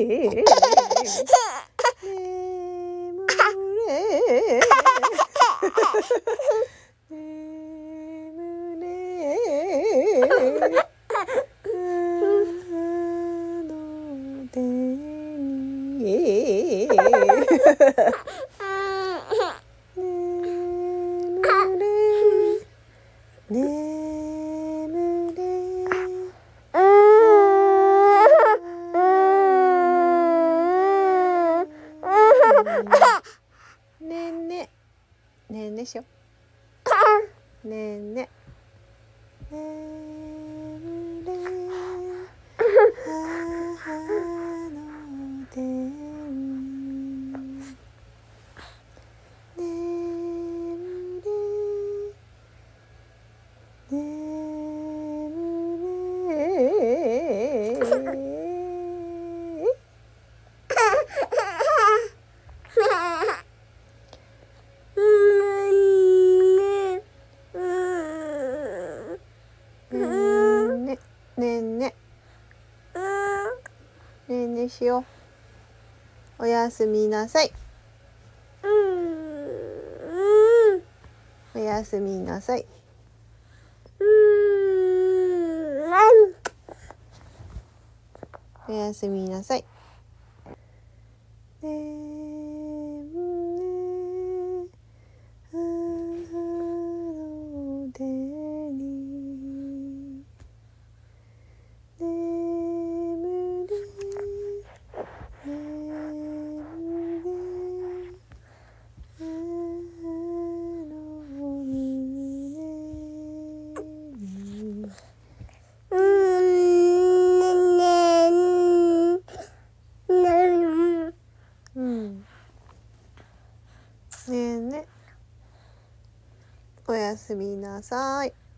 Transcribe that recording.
眠れ眠れあの手にねんねねんねしょねんねねん母の手に眠れ眠れねねえねねえねしようおやすみなさい。おやすみなさい。おやすみなさいねえね。おやすみなさい。